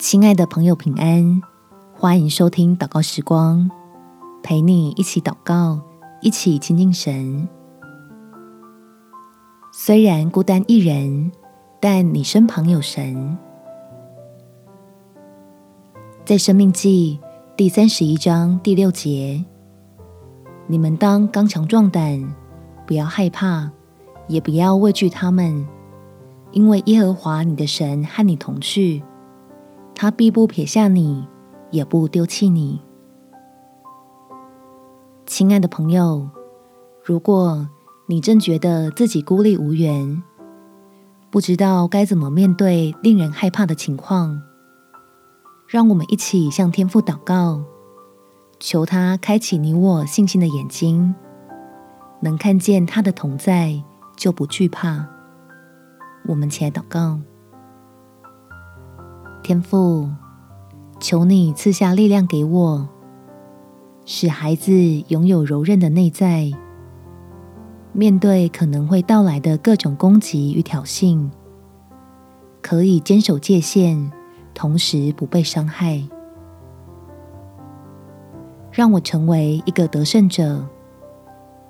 亲爱的朋友，平安！欢迎收听祷告时光，陪你一起祷告，一起亲近神。虽然孤单一人，但你身旁有神。在生命记第三十一章第六节，你们当刚强壮胆，不要害怕，也不要畏惧他们，因为耶和华你的神和你同去。他必不撇下你，也不丢弃你。亲爱的朋友，如果你正觉得自己孤立无援，不知道该怎么面对令人害怕的情况，让我们一起向天父祷告，求他开启你我信心的眼睛，能看见他的同在，就不惧怕。我们起来祷告。天父，求你赐下力量给我，使孩子拥有柔韧的内在，面对可能会到来的各种攻击与挑衅，可以坚守界限，同时不被伤害。让我成为一个得胜者，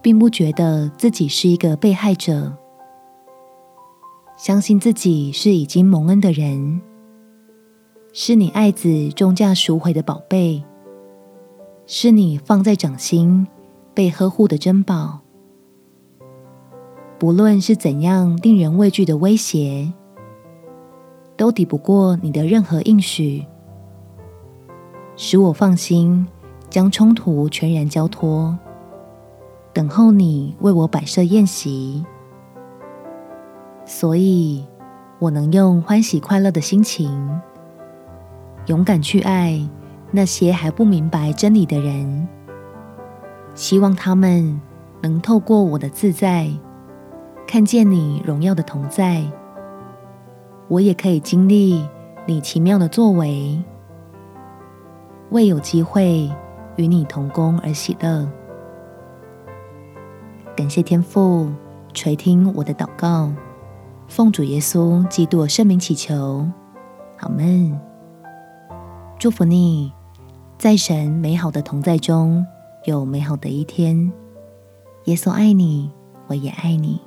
并不觉得自己是一个被害者，相信自己是已经蒙恩的人。是你爱子重价赎回的宝贝，是你放在掌心被呵护的珍宝。不论是怎样令人畏惧的威胁，都抵不过你的任何应许，使我放心将冲突全然交托，等候你为我摆设宴席。所以，我能用欢喜快乐的心情。勇敢去爱那些还不明白真理的人，希望他们能透过我的自在，看见你荣耀的同在。我也可以经历你奇妙的作为，为有机会与你同工而喜乐。感谢天父垂听我的祷告，奉主耶稣基督圣名祈求，阿门。祝福你，在神美好的同在中有美好的一天。耶稣爱你，我也爱你。